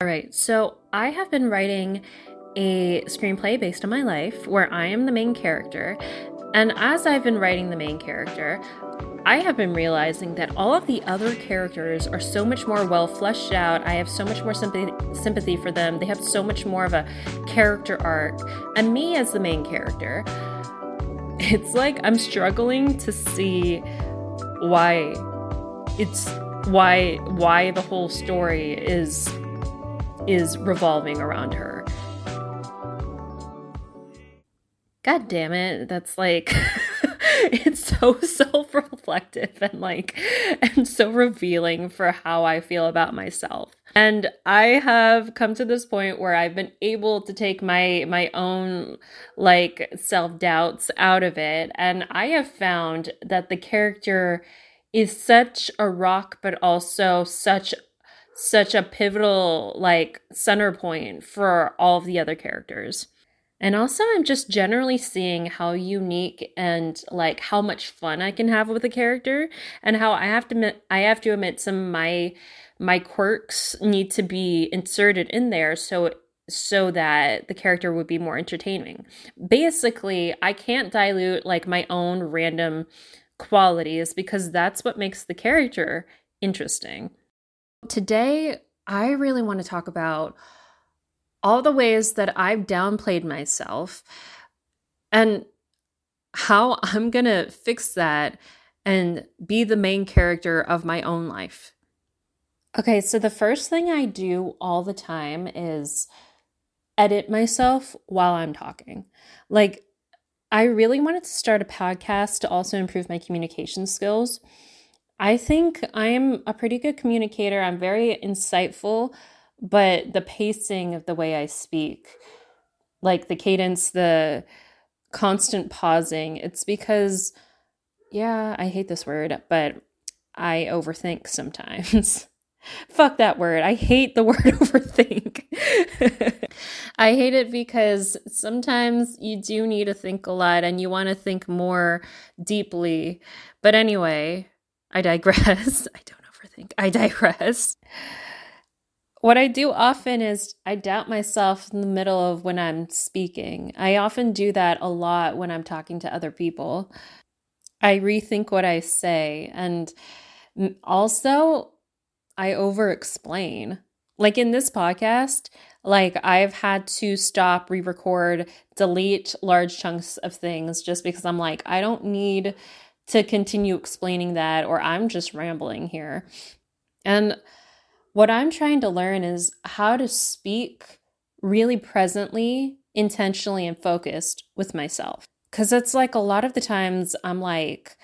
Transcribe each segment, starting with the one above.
All right, so I have been writing a screenplay based on my life where I am the main character. And as I've been writing the main character, I have been realizing that all of the other characters are so much more well fleshed out. I have so much more sympathy for them. They have so much more of a character arc. And me as the main character, it's like I'm struggling to see why it's why why the whole story is is revolving around her. God damn it, that's like it's so self-reflective and like and so revealing for how I feel about myself. And I have come to this point where I've been able to take my my own like self-doubts out of it and I have found that the character is such a rock but also such such a pivotal like center point for all of the other characters. And also I'm just generally seeing how unique and like how much fun I can have with a character and how I have to admit, I have to admit some of my my quirks need to be inserted in there so so that the character would be more entertaining. Basically, I can't dilute like my own random qualities because that's what makes the character interesting. Today, I really want to talk about all the ways that I've downplayed myself and how I'm going to fix that and be the main character of my own life. Okay, so the first thing I do all the time is edit myself while I'm talking. Like, I really wanted to start a podcast to also improve my communication skills. I think I'm a pretty good communicator. I'm very insightful, but the pacing of the way I speak, like the cadence, the constant pausing, it's because, yeah, I hate this word, but I overthink sometimes. Fuck that word. I hate the word overthink. I hate it because sometimes you do need to think a lot and you want to think more deeply. But anyway, I digress. I don't overthink. I digress. What I do often is I doubt myself in the middle of when I'm speaking. I often do that a lot when I'm talking to other people. I rethink what I say and also I over explain. Like in this podcast, like I've had to stop, re record, delete large chunks of things just because I'm like, I don't need to continue explaining that, or I'm just rambling here. And what I'm trying to learn is how to speak really presently, intentionally, and focused with myself. Because it's like a lot of the times I'm like,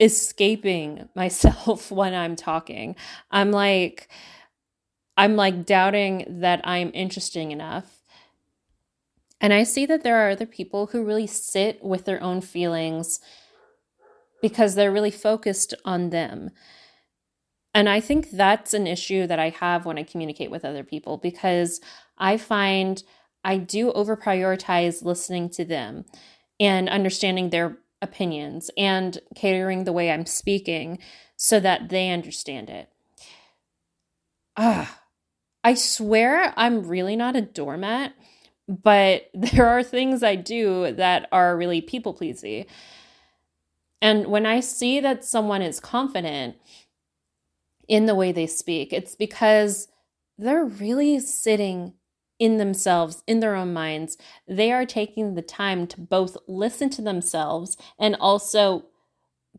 escaping myself when I'm talking. I'm like, I'm like doubting that I'm interesting enough. And I see that there are other people who really sit with their own feelings because they're really focused on them. And I think that's an issue that I have when I communicate with other people because I find I do over prioritize listening to them and understanding their opinions and catering the way I'm speaking so that they understand it. Ah, I swear I'm really not a doormat, but there are things I do that are really people pleasing. And when I see that someone is confident in the way they speak, it's because they're really sitting in themselves, in their own minds. They are taking the time to both listen to themselves and also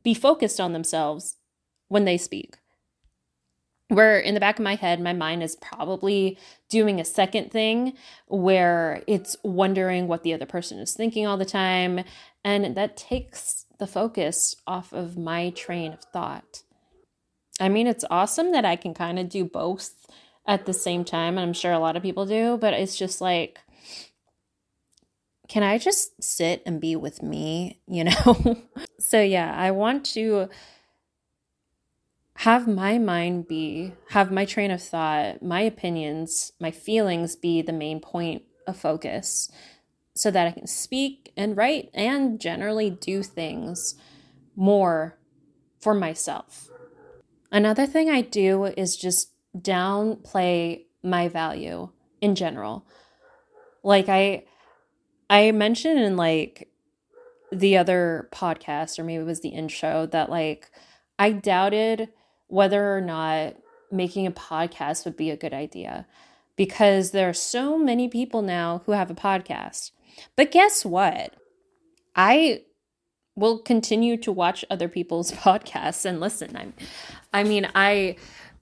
be focused on themselves when they speak. Where in the back of my head, my mind is probably doing a second thing where it's wondering what the other person is thinking all the time. And that takes the focus off of my train of thought. I mean, it's awesome that I can kind of do both at the same time. And I'm sure a lot of people do, but it's just like, can I just sit and be with me, you know? so, yeah, I want to have my mind be, have my train of thought, my opinions, my feelings be the main point of focus so that I can speak and write and generally do things more for myself. Another thing I do is just downplay my value in general. Like I I mentioned in like the other podcast or maybe it was the intro that like I doubted whether or not making a podcast would be a good idea because there are so many people now who have a podcast. But guess what? I will continue to watch other people's podcasts and listen. I'm, I mean, I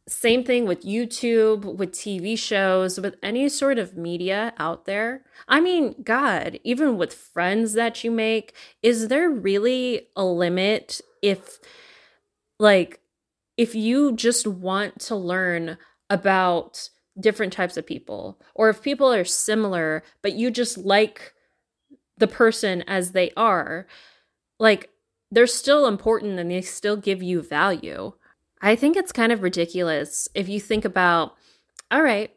same thing with YouTube, with TV shows, with any sort of media out there. I mean, God, even with friends that you make, is there really a limit if, like, if you just want to learn about different types of people, or if people are similar, but you just like the person as they are, like, they're still important and they still give you value. I think it's kind of ridiculous if you think about, all right,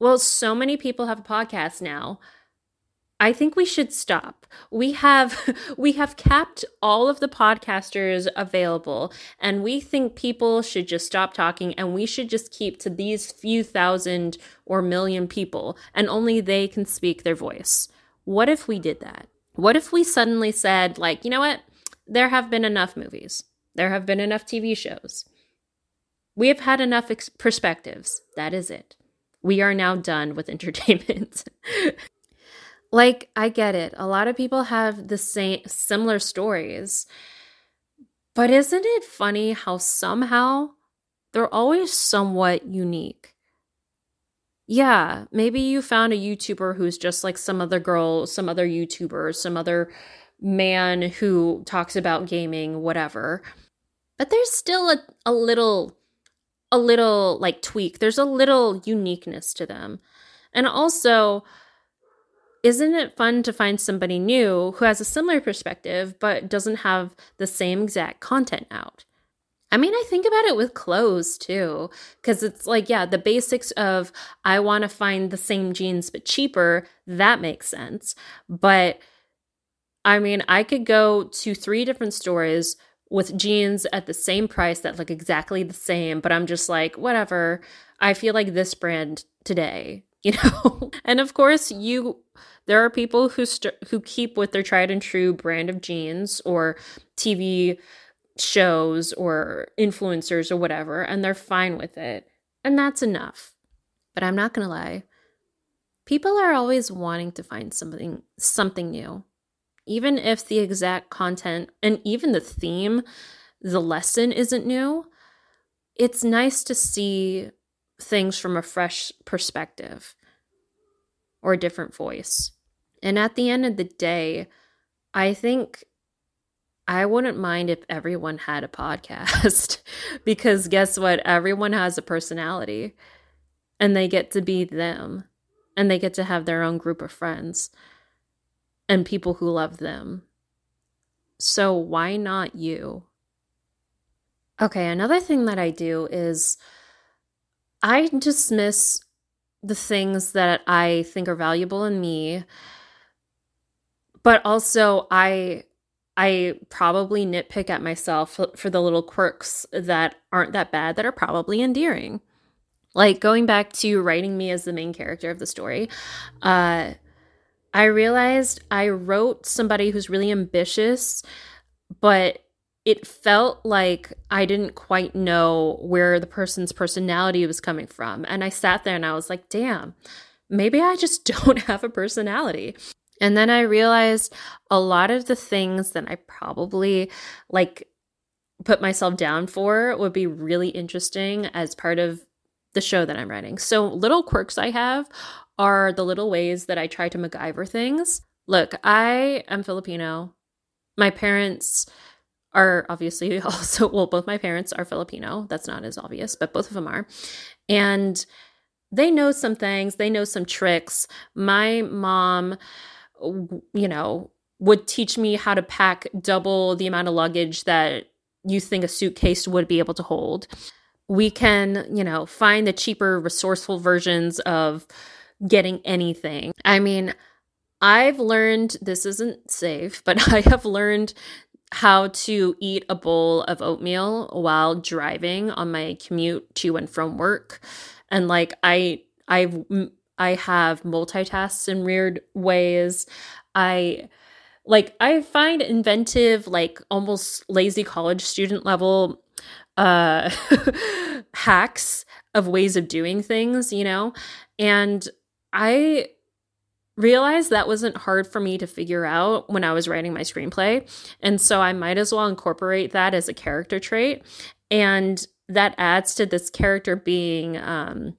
well, so many people have a podcast now. I think we should stop. We have we have capped all of the podcasters available and we think people should just stop talking and we should just keep to these few thousand or million people and only they can speak their voice. What if we did that? What if we suddenly said like, you know what? There have been enough movies. There have been enough TV shows. We have had enough ex- perspectives. That is it. We are now done with entertainment. like, I get it. A lot of people have the same similar stories. But isn't it funny how somehow they're always somewhat unique? Yeah, maybe you found a YouTuber who's just like some other girl, some other YouTuber, some other man who talks about gaming, whatever. But there's still a, a little a little like tweak. There's a little uniqueness to them. And also, isn't it fun to find somebody new who has a similar perspective but doesn't have the same exact content out? I mean, I think about it with clothes too, because it's like, yeah, the basics of I want to find the same jeans but cheaper, that makes sense. But I mean, I could go to three different stores with jeans at the same price that look exactly the same, but I'm just like, whatever. I feel like this brand today, you know? and of course, you there are people who st- who keep with their tried and true brand of jeans or TV shows or influencers or whatever and they're fine with it. And that's enough. But I'm not going to lie. People are always wanting to find something something new even if the exact content and even the theme, the lesson isn't new, it's nice to see things from a fresh perspective or a different voice. And at the end of the day, I think I wouldn't mind if everyone had a podcast because guess what? Everyone has a personality and they get to be them and they get to have their own group of friends and people who love them. So why not you? Okay, another thing that I do is I dismiss the things that I think are valuable in me, but also I I probably nitpick at myself for the little quirks that aren't that bad that are probably endearing. Like going back to writing me as the main character of the story, uh, I realized I wrote somebody who's really ambitious, but it felt like I didn't quite know where the person's personality was coming from. And I sat there and I was like, damn, maybe I just don't have a personality. And then I realized a lot of the things that I probably like put myself down for would be really interesting as part of the show that I'm writing. So, little quirks I have are the little ways that I try to MacGyver things. Look, I am Filipino. My parents are obviously also, well, both my parents are Filipino. That's not as obvious, but both of them are. And they know some things, they know some tricks. My mom, you know, would teach me how to pack double the amount of luggage that you think a suitcase would be able to hold. We can, you know, find the cheaper, resourceful versions of getting anything. I mean, I've learned this isn't safe, but I have learned how to eat a bowl of oatmeal while driving on my commute to and from work. And like I I've I have multitasks in weird ways. I like I find inventive, like almost lazy college student level uh hacks of ways of doing things, you know? And I realized that wasn't hard for me to figure out when I was writing my screenplay. And so I might as well incorporate that as a character trait. And that adds to this character being um,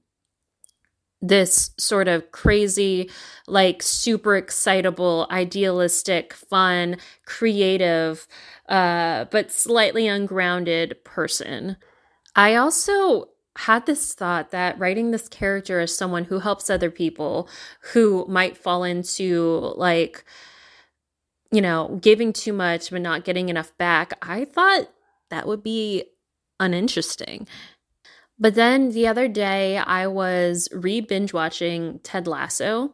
this sort of crazy, like super excitable, idealistic, fun, creative, uh, but slightly ungrounded person. I also had this thought that writing this character as someone who helps other people who might fall into like you know giving too much but not getting enough back i thought that would be uninteresting but then the other day i was re binge watching ted lasso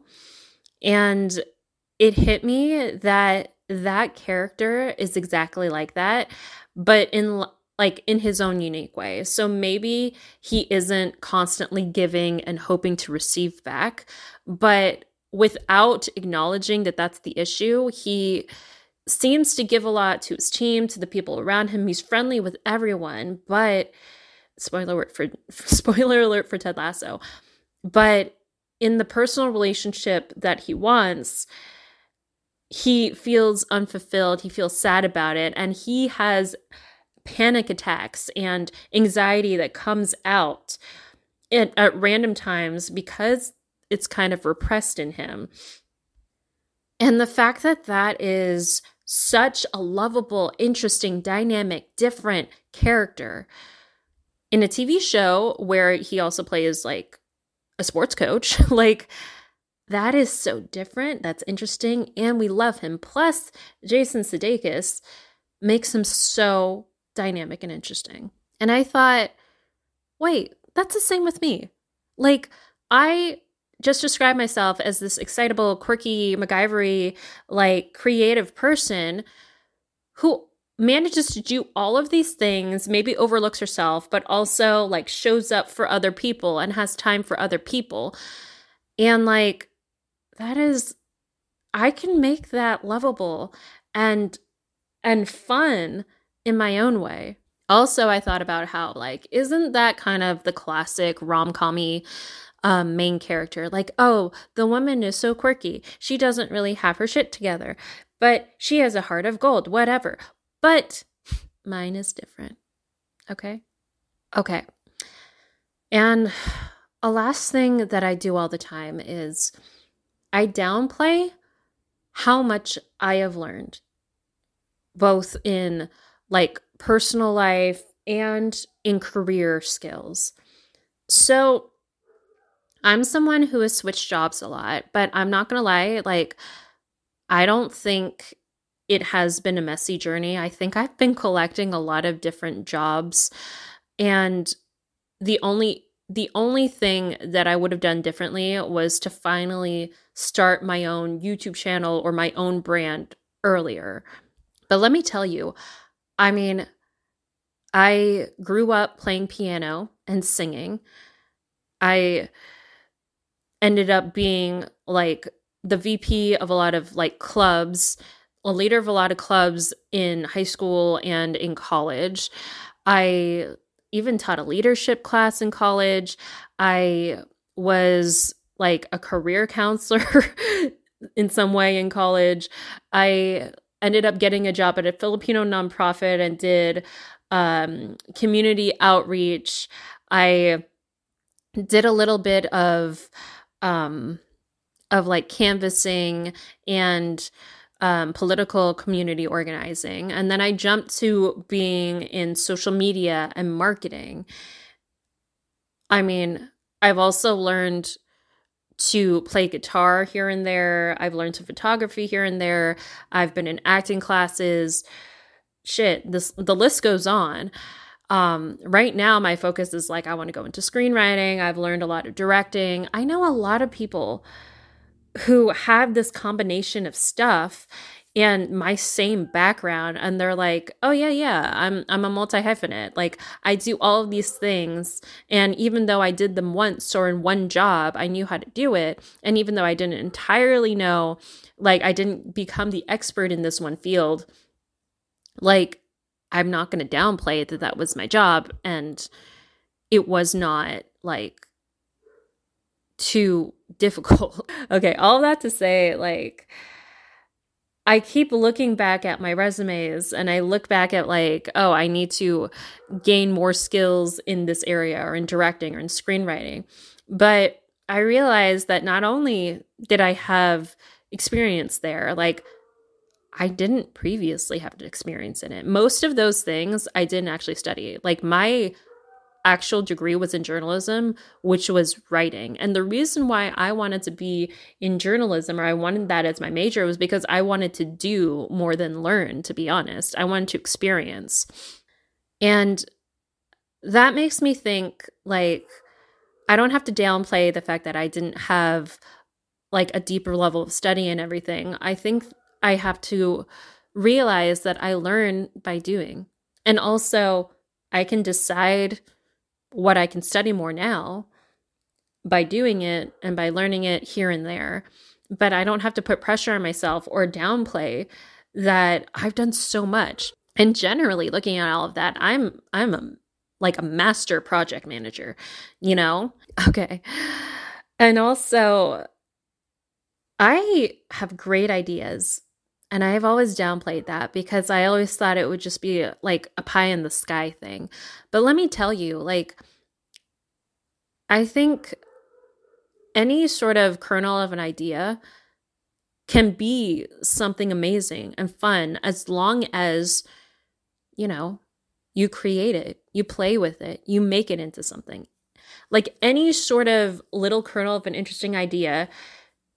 and it hit me that that character is exactly like that but in like in his own unique way. So maybe he isn't constantly giving and hoping to receive back, but without acknowledging that that's the issue, he seems to give a lot to his team, to the people around him. He's friendly with everyone, but spoiler alert for spoiler alert for Ted Lasso. But in the personal relationship that he wants, he feels unfulfilled, he feels sad about it, and he has panic attacks and anxiety that comes out at, at random times because it's kind of repressed in him. And the fact that that is such a lovable, interesting, dynamic, different character in a TV show where he also plays like a sports coach, like that is so different. That's interesting. And we love him. Plus, Jason Sudeikis makes him so dynamic and interesting. And I thought, wait, that's the same with me. Like, I just describe myself as this excitable, quirky, MacGyvery, like creative person who manages to do all of these things, maybe overlooks herself, but also like shows up for other people and has time for other people. And like, that is, I can make that lovable and and fun in my own way. Also, I thought about how, like, isn't that kind of the classic rom commy um, main character? Like, oh, the woman is so quirky. She doesn't really have her shit together, but she has a heart of gold, whatever. But mine is different. Okay? Okay. And a last thing that I do all the time is I downplay how much I have learned, both in like personal life and in career skills. So I'm someone who has switched jobs a lot, but I'm not going to lie, like, I don't think it has been a messy journey. I think I've been collecting a lot of different jobs and the only the only thing that I would have done differently was to finally start my own YouTube channel or my own brand earlier. But let me tell you, I mean, I grew up playing piano and singing. I ended up being like the VP of a lot of like clubs, a leader of a lot of clubs in high school and in college. I even taught a leadership class in college. I was like a career counselor in some way in college. I ended up getting a job at a Filipino nonprofit and did um, community outreach. I did a little bit of um, of like canvassing and um, political community organizing, and then I jumped to being in social media and marketing. I mean, I've also learned to play guitar here and there. I've learned some photography here and there. I've been in acting classes. Shit, this the list goes on. Um, right now, my focus is like I want to go into screenwriting. I've learned a lot of directing. I know a lot of people who have this combination of stuff and my same background and they're like oh yeah yeah i'm i'm a multi hyphenate like i do all of these things and even though i did them once or in one job i knew how to do it. And even though i didn't entirely know like i didn't become the expert in this one field like i'm not going to downplay that that was my job and it was not like too difficult okay all that to say like I keep looking back at my resumes and I look back at like, oh, I need to gain more skills in this area or in directing or in screenwriting. But I realized that not only did I have experience there, like I didn't previously have experience in it. Most of those things I didn't actually study. Like my actual degree was in journalism, which was writing. And the reason why I wanted to be in journalism or I wanted that as my major was because I wanted to do more than learn, to be honest. I wanted to experience. And that makes me think like I don't have to downplay the fact that I didn't have like a deeper level of study and everything. I think I have to realize that I learn by doing. And also, I can decide what I can study more now by doing it and by learning it here and there. But I don't have to put pressure on myself or downplay that I've done so much. And generally looking at all of that, I'm I'm a like a master project manager, you know? Okay. And also I have great ideas and I've always downplayed that because I always thought it would just be like a pie in the sky thing. But let me tell you, like, I think any sort of kernel of an idea can be something amazing and fun as long as, you know, you create it, you play with it, you make it into something. Like any sort of little kernel of an interesting idea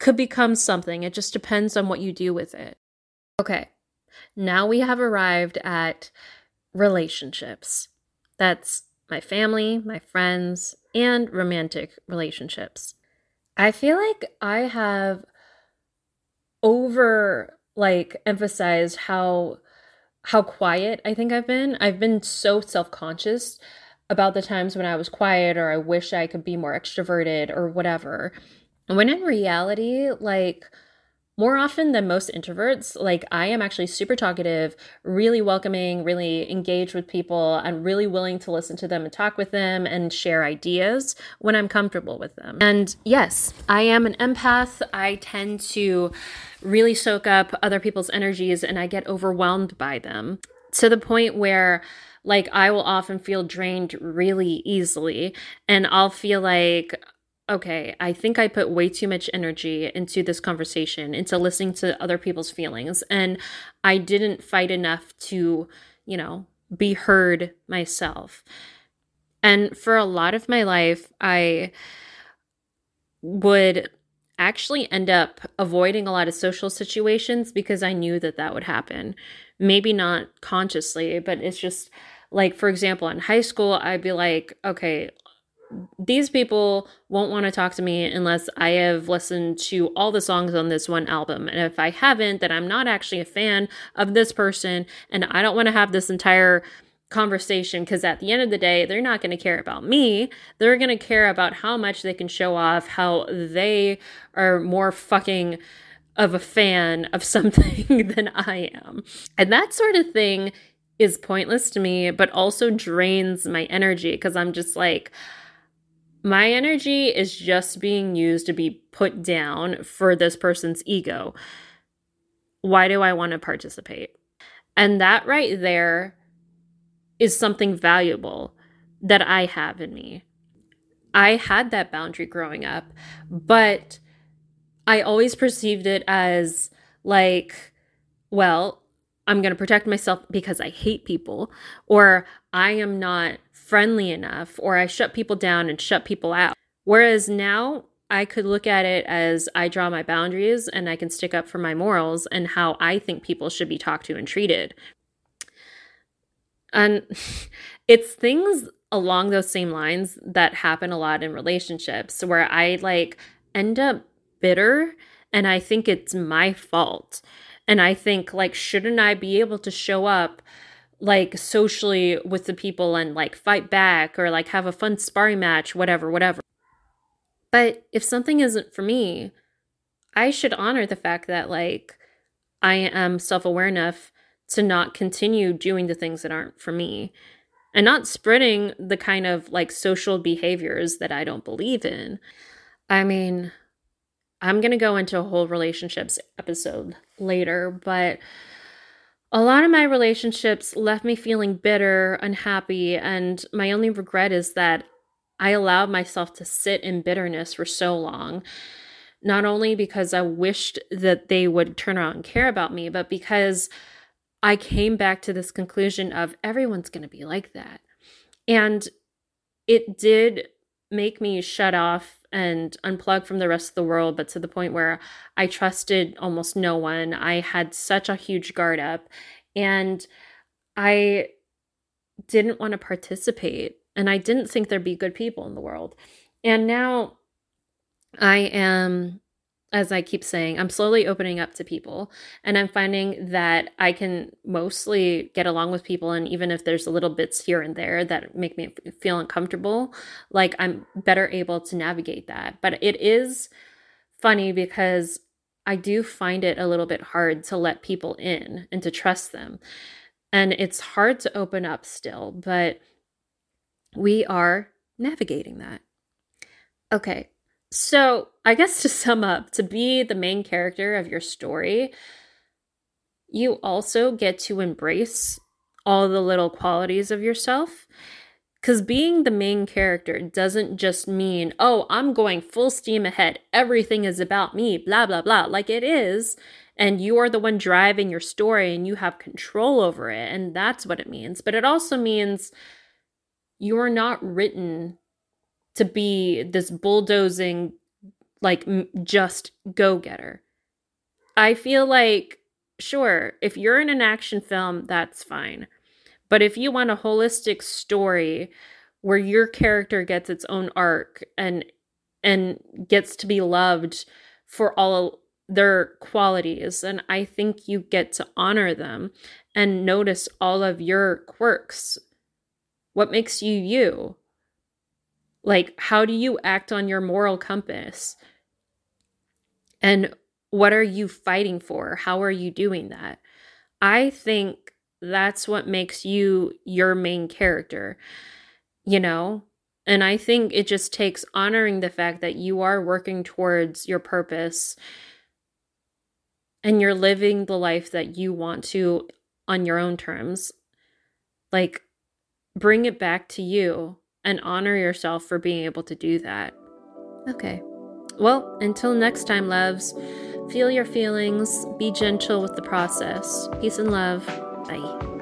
could become something. It just depends on what you do with it. Okay, now we have arrived at relationships. That's my family, my friends, and romantic relationships. I feel like I have over like emphasized how how quiet I think I've been. I've been so self-conscious about the times when I was quiet or I wish I could be more extroverted or whatever. When in reality, like more often than most introverts, like I am actually super talkative, really welcoming, really engaged with people. I'm really willing to listen to them and talk with them and share ideas when I'm comfortable with them. And yes, I am an empath. I tend to really soak up other people's energies and I get overwhelmed by them to the point where like I will often feel drained really easily and I'll feel like okay, I think I put way too much energy into this conversation, into listening to other people's feelings. And I didn't fight enough to, you know, be heard myself. And for a lot of my life, I would actually end up avoiding a lot of social situations because I knew that that would happen. Maybe not consciously, but it's just like, for example, in high school, I'd be like, okay, these people won't want to talk to me unless I have listened to all the songs on this one album. And if I haven't, then I'm not actually a fan of this person. And I don't want to have this entire conversation because at the end of the day, they're not going to care about me. They're going to care about how much they can show off, how they are more fucking of a fan of something than I am. And that sort of thing is pointless to me, but also drains my energy because I'm just like, my energy is just being used to be put down for this person's ego. Why do I want to participate? And that right there is something valuable that I have in me. I had that boundary growing up, but I always perceived it as like, well, I'm going to protect myself because I hate people, or I am not friendly enough, or I shut people down and shut people out. Whereas now I could look at it as I draw my boundaries and I can stick up for my morals and how I think people should be talked to and treated. And it's things along those same lines that happen a lot in relationships where I like end up bitter and I think it's my fault And I think, like, shouldn't I be able to show up? Like socially with the people and like fight back or like have a fun sparring match, whatever, whatever. But if something isn't for me, I should honor the fact that like I am self aware enough to not continue doing the things that aren't for me and not spreading the kind of like social behaviors that I don't believe in. I mean, I'm going to go into a whole relationships episode later, but a lot of my relationships left me feeling bitter, unhappy, and my only regret is that I allowed myself to sit in bitterness for so long. Not only because I wished that they would turn around and care about me, but because I came back to this conclusion of everyone's going to be like that. And it did make me shut off and unplug from the rest of the world, but to the point where I trusted almost no one. I had such a huge guard up and I didn't want to participate. And I didn't think there'd be good people in the world. And now I am as I keep saying, I'm slowly opening up to people and I'm finding that I can mostly get along with people. And even if there's a little bits here and there that make me feel uncomfortable, like I'm better able to navigate that. But it is funny because I do find it a little bit hard to let people in and to trust them. And it's hard to open up still, but we are navigating that. Okay, so, I guess to sum up, to be the main character of your story, you also get to embrace all the little qualities of yourself. Because being the main character doesn't just mean, oh, I'm going full steam ahead. Everything is about me, blah, blah, blah. Like it is. And you are the one driving your story and you have control over it. And that's what it means. But it also means you're not written to be this bulldozing, like just go getter. I feel like, sure, if you're in an action film, that's fine. But if you want a holistic story where your character gets its own arc and and gets to be loved for all their qualities and I think you get to honor them and notice all of your quirks. What makes you you? Like, how do you act on your moral compass? And what are you fighting for? How are you doing that? I think that's what makes you your main character, you know? And I think it just takes honoring the fact that you are working towards your purpose and you're living the life that you want to on your own terms. Like, bring it back to you and honor yourself for being able to do that. Okay. Well, until next time, loves, feel your feelings, be gentle with the process. Peace and love. Bye.